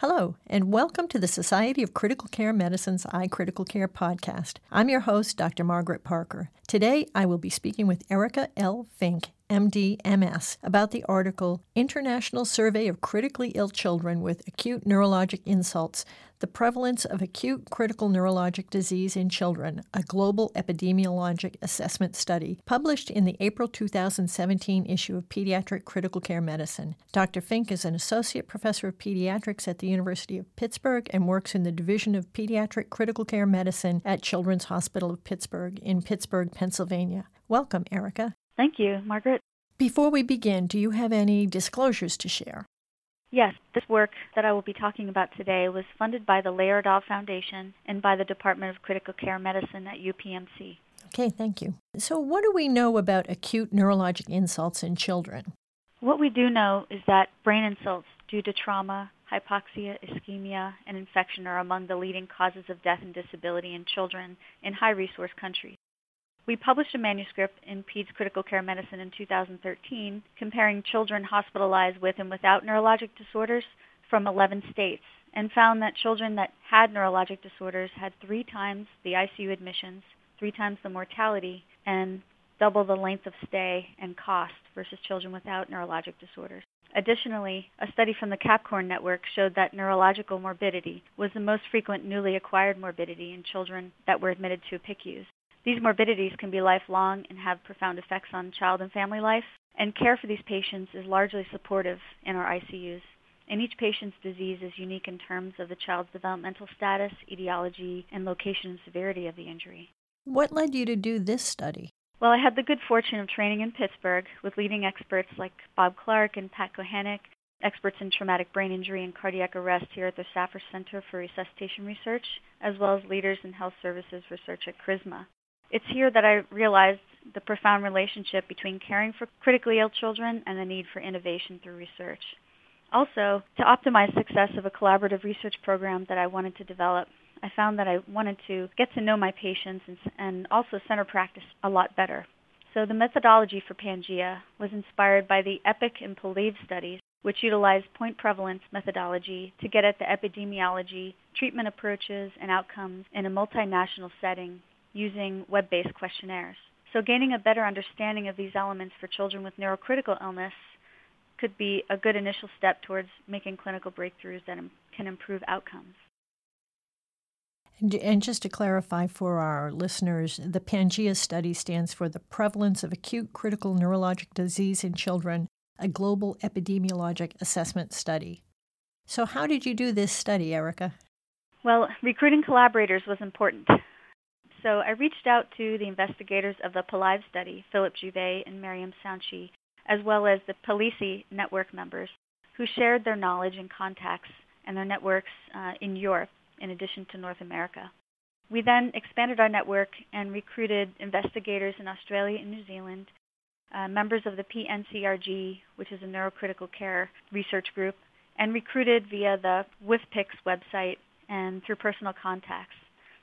Hello, and welcome to the Society of Critical Care Medicine's iCritical Care podcast. I'm your host, Dr. Margaret Parker. Today, I will be speaking with Ericka L. Fink, MD, MS, about the article International Survey of Critically Ill Children with Acute Neurologic Insults The Prevalence of Acute Critical Neurologic Disease in Children, a Global Epidemiologic Assessment Study, published in the April 2017 issue of Pediatric Critical Care Medicine. Dr. Fink is an associate professor of pediatrics at the University of Pittsburgh and works in the Division of Pediatric Critical Care Medicine at Children's Hospital of Pittsburgh in Pittsburgh, Pennsylvania. Welcome, Ericka. Thank you, Margaret. Before we begin, do you have any disclosures to share? Yes, this work that I will be talking about today was funded by the Laerdal Foundation and by the Department of Critical Care Medicine at UPMC. Okay, thank you. So, what do we know about acute neurologic insults in children? What we do know is that brain insults due to trauma, hypoxia, ischemia, and infection are among the leading causes of death and disability in children in high resource countries. We published a manuscript in Peds Critical Care Medicine in 2013 comparing children hospitalized with and without neurologic disorders from 11 states and found that children that had neurologic disorders had three times the ICU admissions, three times the mortality, and double the length of stay and cost versus children without neurologic disorders. Additionally, a study from the CPCCRN Network showed that neurological morbidity was the most frequent newly acquired morbidity in children that were admitted to PICUs. These morbidities can be lifelong and have profound effects on child and family life, and care for these patients is largely supportive in our ICUs. And each patient's disease is unique in terms of the child's developmental status, etiology, and location and severity of the injury. What led you to do this study? Well, I had the good fortune of training in Pittsburgh with leading experts like Bob Clark and Pat Kochanek, experts in traumatic brain injury and cardiac arrest here at the Safar Center for Resuscitation Research, as well as leaders in health services research at CRISMA. It's here that I realized the profound relationship between caring for critically ill children and the need for innovation through research. Also, to optimize success of a collaborative research program that I wanted to develop, I found that I wanted to get to know my patients and, and also center practice a lot better. So the methodology for Pangea was inspired by the EPIC and PALIVE studies, which utilized point prevalence methodology to get at the epidemiology, treatment approaches, and outcomes in a multinational setting using web based questionnaires. So, gaining a better understanding of these elements for children with neurocritical illness could be a good initial step towards making clinical breakthroughs that can improve outcomes. And just to clarify for our listeners, the Pangea study stands for the Prevalence of Acute Critical Neurologic Disease in Children, a Global Epidemiologic Assessment Study. So, how did you do this study, Ericka? Well, recruiting collaborators was important. So I reached out to the investigators of the PALIVE study, Philip Jouvet and Miriam Santschi, as well as the PALISI network members, who shared their knowledge and contacts and their networks uh, in Europe in addition to North America. We then expanded our network and recruited investigators in Australia and New Zealand, uh, members of the PNCRG, which is a neurocritical care research group, and recruited via the WFPICCS website and through personal contacts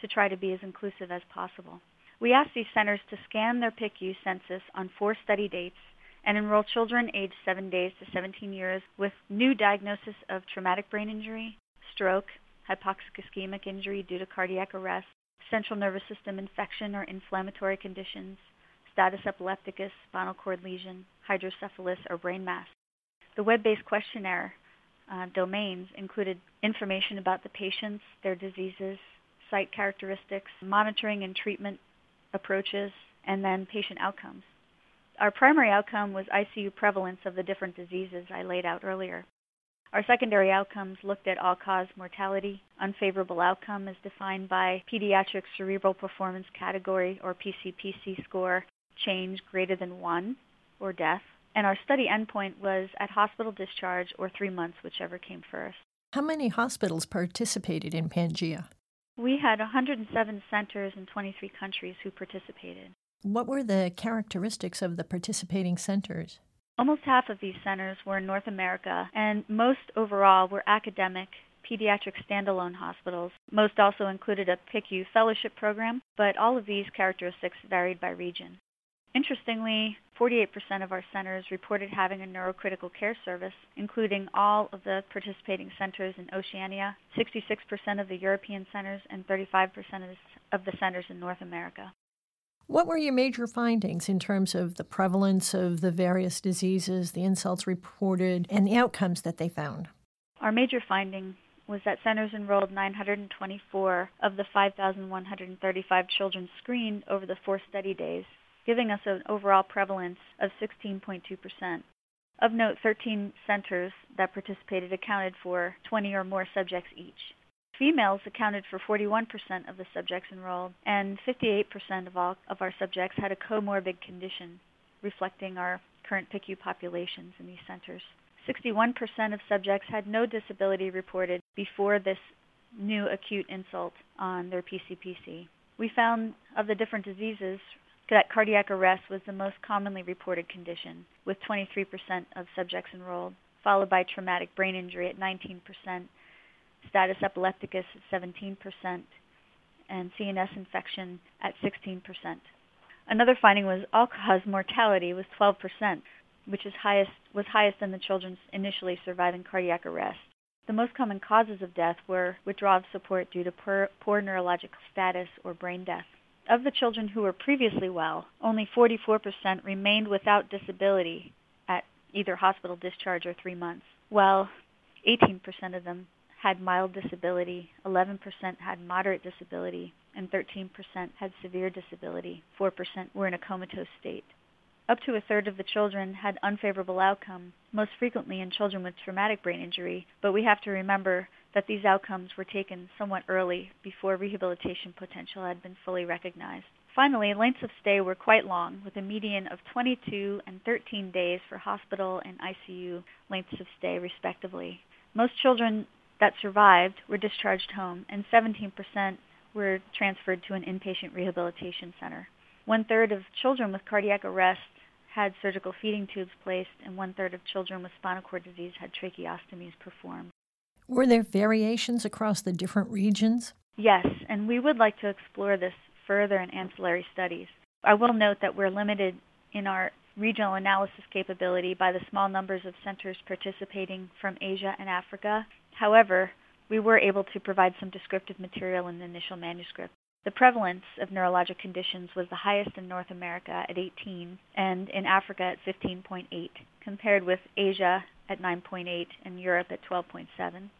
to try to be as inclusive as possible. We asked these centers to scan their PICU census on four study dates and enroll children aged 7 days to 17 years with new diagnosis of traumatic brain injury, stroke, hypoxic ischemic injury due to cardiac arrest, central nervous system infection or inflammatory conditions, status epilepticus, spinal cord lesion, hydrocephalus, or brain mass. The web based questionnaire uh, domains included information about the patients, their diseases, site characteristics, monitoring and treatment approaches, and then patient outcomes. Our primary outcome was ICU prevalence of the different diseases I laid out earlier. Our secondary outcomes looked at all cause mortality. Unfavorable outcome is defined by pediatric cerebral performance category or PCPC score change greater than 1 or death. And our study endpoint was at hospital discharge or 3 months whichever came first. How many hospitals participated in Pangea? We had 107 centers in 23 countries who participated. What were the characteristics of the participating centers? Almost half of these centers were in North America, and most overall were academic, pediatric standalone hospitals. Most also included a PICU fellowship program, but all of these characteristics varied by region. Interestingly, 48% of our centers reported having a neurocritical care service, including all of the participating centers in Oceania, 66% of the European centers, and 35% of the centers in North America. What were your major findings in terms of the prevalence of the various diseases, the insults reported, and the outcomes that they found? Our major finding was that centers enrolled 924 of the 5,135 children screened over the four study days giving us an overall prevalence of 16.2%. Of note, 13 centers that participated accounted for 20 or more subjects each. Females accounted for 41% of the subjects enrolled, and 58% of all of our subjects had a comorbid condition, reflecting our current PICU populations in these centers. 61% of subjects had no disability reported before this new acute insult on their PCPC. We found of the different diseases that cardiac arrest was the most commonly reported condition, with 23% of subjects enrolled, followed by traumatic brain injury at 19%, status epilepticus at 17%, and CNS infection at 16%. Another finding was all-cause mortality was 12%, which is highest, was highest in the children initially surviving cardiac arrest. The most common causes of death were withdrawal of support due to poor, poor neurologic status or brain death. Of the children who were previously well, only 44% remained without disability at either hospital discharge or three months, while 18% of them had mild disability, 11% had moderate disability, and 13% had severe disability. 4% were in a comatose state. Up to a third of the children had unfavorable outcome, most frequently in children with traumatic brain injury, but we have to remember that these outcomes were taken somewhat early before rehabilitation potential had been fully recognized. Finally, lengths of stay were quite long, with a median of 22 and 13 days for hospital and ICU lengths of stay, respectively. Most children that survived were discharged home, and 17% were transferred to an inpatient rehabilitation center. One third of children with cardiac arrest had surgical feeding tubes placed, and one third of children with spinal cord disease had tracheostomies performed. Were there variations across the different regions? Yes, and we would like to explore this further in ancillary studies. I will note that we're limited in our regional analysis capability by the small numbers of centers participating from Asia and Africa. However, we were able to provide some descriptive material in the initial manuscript. The prevalence of neurologic conditions was the highest in North America at 18 and in Africa at 15.8, compared with Asia at 9.8 and Europe at 12.7.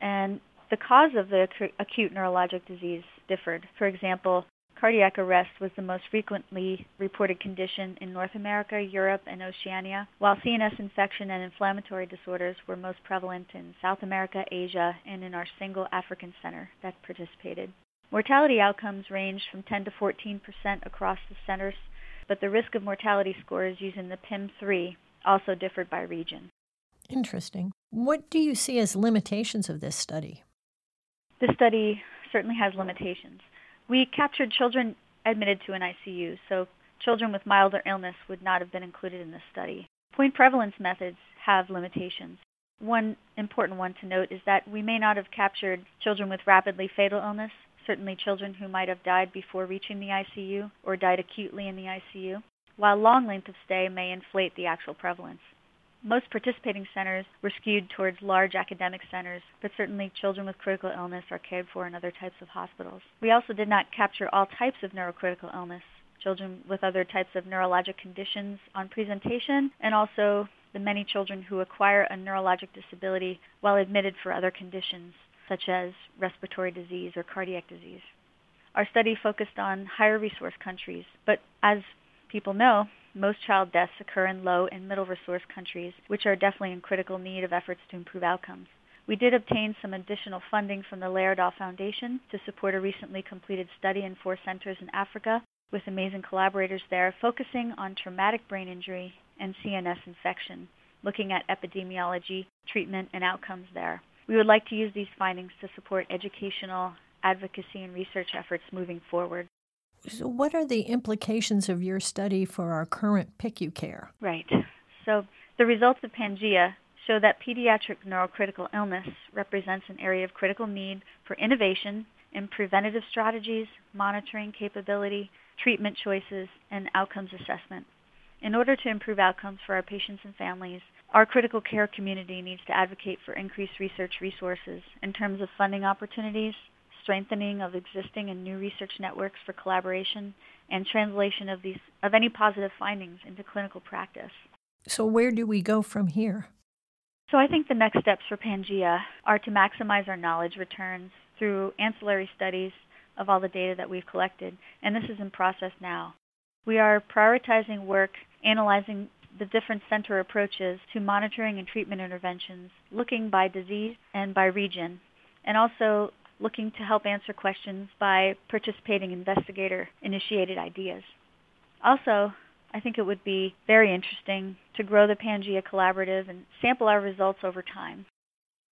And the cause of the acute neurologic disease differed. For example, cardiac arrest was the most frequently reported condition in North America, Europe, and Oceania, while CNS infection and inflammatory disorders were most prevalent in South America, Asia, and in our single African center that participated. Mortality outcomes ranged from 10 to 14 percent across the centers, but the risk of mortality scores using the PIM-3 also differed by region. Interesting. What do you see as limitations of this study? The study certainly has limitations. We captured children admitted to an ICU, so children with milder illness would not have been included in this study. Point prevalence methods have limitations. One important one to note is that we may not have captured children with rapidly fatal illness, certainly children who might have died before reaching the ICU or died acutely in the ICU while long length of stay may inflate the actual prevalence. Most participating centers were skewed towards large academic centers, but certainly children with critical illness are cared for in other types of hospitals. We also did not capture all types of neurocritical illness, children with other types of neurologic conditions on presentation, and also the many children who acquire a neurologic disability while admitted for other conditions, such as respiratory disease or cardiac disease. Our study focused on higher resource countries, but as people know, most child deaths occur in low and middle resource countries, which are definitely in critical need of efforts to improve outcomes. We did obtain some additional funding from the Laerdal Foundation to support a recently completed study in four centers in Africa with amazing collaborators there focusing on traumatic brain injury and CNS infection, looking at epidemiology, treatment, and outcomes there. We would like to use these findings to support educational, advocacy, and research efforts moving forward. So, what are the implications of your study for our current PICU care? Right. So, the results of Pangea show that pediatric neurocritical illness represents an area of critical need for innovation in preventative strategies, monitoring capability, treatment choices, and outcomes assessment. In order to improve outcomes for our patients and families, our critical care community needs to advocate for increased research resources in terms of funding opportunities, strengthening of existing and new research networks for collaboration, and translation of these of any positive findings into clinical practice. So where do we go from here? So I think the next steps for Pangea are to maximize our knowledge returns through ancillary studies of all the data that we've collected, and this is in process now. We are prioritizing work analyzing the different center approaches to monitoring and treatment interventions, looking by disease and by region, and also looking to help answer questions by participating investigator initiated ideas. Also, I think it would be very interesting to grow the Pangea Collaborative and sample our results over time.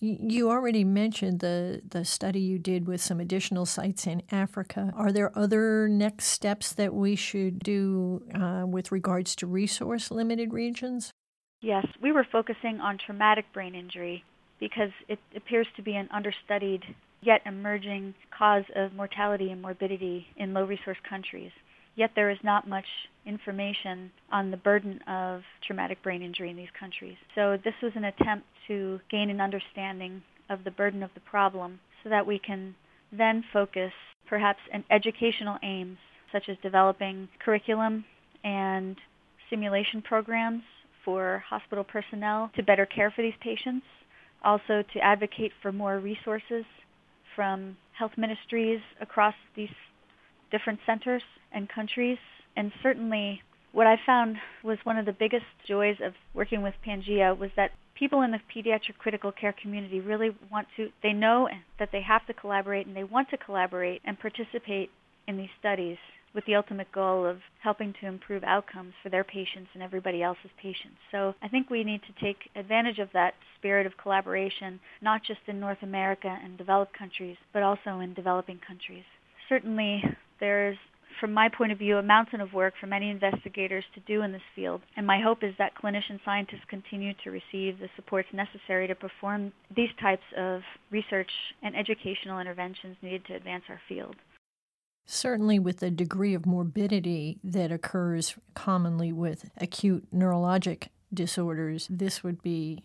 You already mentioned the, the study you did with some additional sites in Africa. Are there other next steps that we should do uh, with regards to resource limited regions? Yes, we were focusing on traumatic brain injury because it appears to be an understudied yet emerging cause of mortality and morbidity in low resource countries. Yet there is not much information on the burden of traumatic brain injury in these countries. So this was an attempt to gain an understanding of the burden of the problem so that we can then focus perhaps on educational aims such as developing curriculum and simulation programs for hospital personnel to better care for these patients, also to advocate for more resources from health ministries across these different centers and countries. And certainly, what I found was one of the biggest joys of working with Pangea was that people in the pediatric critical care community really want to, they know that they have to collaborate and they want to collaborate and participate in these studies with the ultimate goal of helping to improve outcomes for their patients and everybody else's patients. So I think we need to take advantage of that spirit of collaboration, not just in North America and developed countries, but also in developing countries. Certainly, there's from my point of view, a mountain of work for many investigators to do in this field. And my hope is that clinician scientists continue to receive the supports necessary to perform these types of research and educational interventions needed to advance our field. Certainly, with the degree of morbidity that occurs commonly with acute neurologic disorders, this would be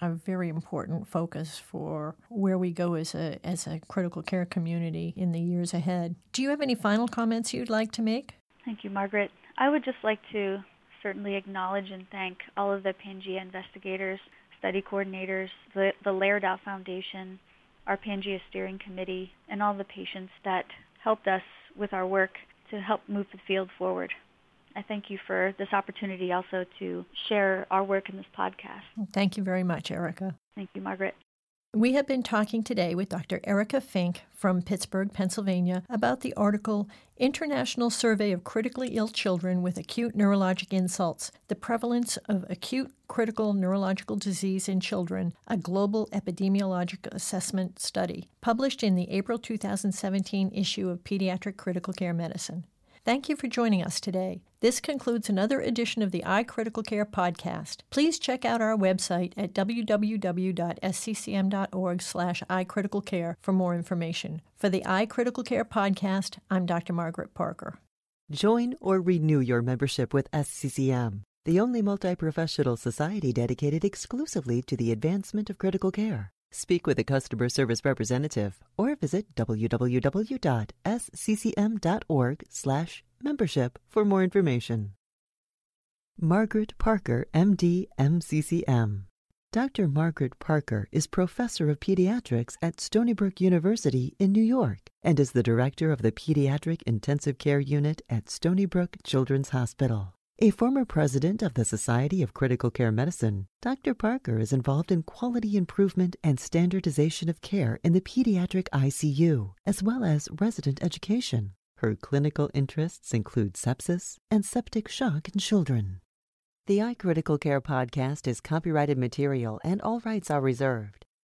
a very important focus for where we go as a as a critical care community in the years ahead. Do you have any final comments you'd like to make? Thank you, Margaret. I would just like to certainly acknowledge and thank all of the Pangea investigators, study coordinators, the, the Laerdal Foundation, our Pangea Steering Committee, and all the patients that helped us with our work to help move the field forward. I thank you for this opportunity also to share our work in this podcast. Thank you very much, Ericka. Thank you, Margaret. We have been talking today with Dr. Ericka Fink from Pittsburgh, Pennsylvania, about the article International Survey of Critically Ill Children with Acute Neurologic Insults The Prevalence of Acute Critical Neurological Disease in Children, a Global Epidemiologic Assessment Study, published in the April 2017 issue of Pediatric Critical Care Medicine. Thank you for joining us today. This concludes another edition of the iCritical Care podcast. Please check out our website at www.sccm.org slash iCriticalCare for more information. For the iCritical Care podcast, I'm Dr. Margaret Parker. Join or renew your membership with SCCM, the only multi-professional society dedicated exclusively to the advancement of critical care. Speak with a customer service representative or visit www.sccm.org/membership for more information. Margaret Parker, MD, MCCM. Dr. Margaret Parker is professor of pediatrics at Stony Brook University in New York and is the director of the Pediatric Intensive Care Unit at Stony Brook Children's Hospital. A former president of the Society of Critical Care Medicine, Dr. Parker is involved in quality improvement and standardization of care in the pediatric ICU, as well as resident education. Her clinical interests include sepsis and septic shock in children. The iCritical Care podcast is copyrighted material and all rights are reserved.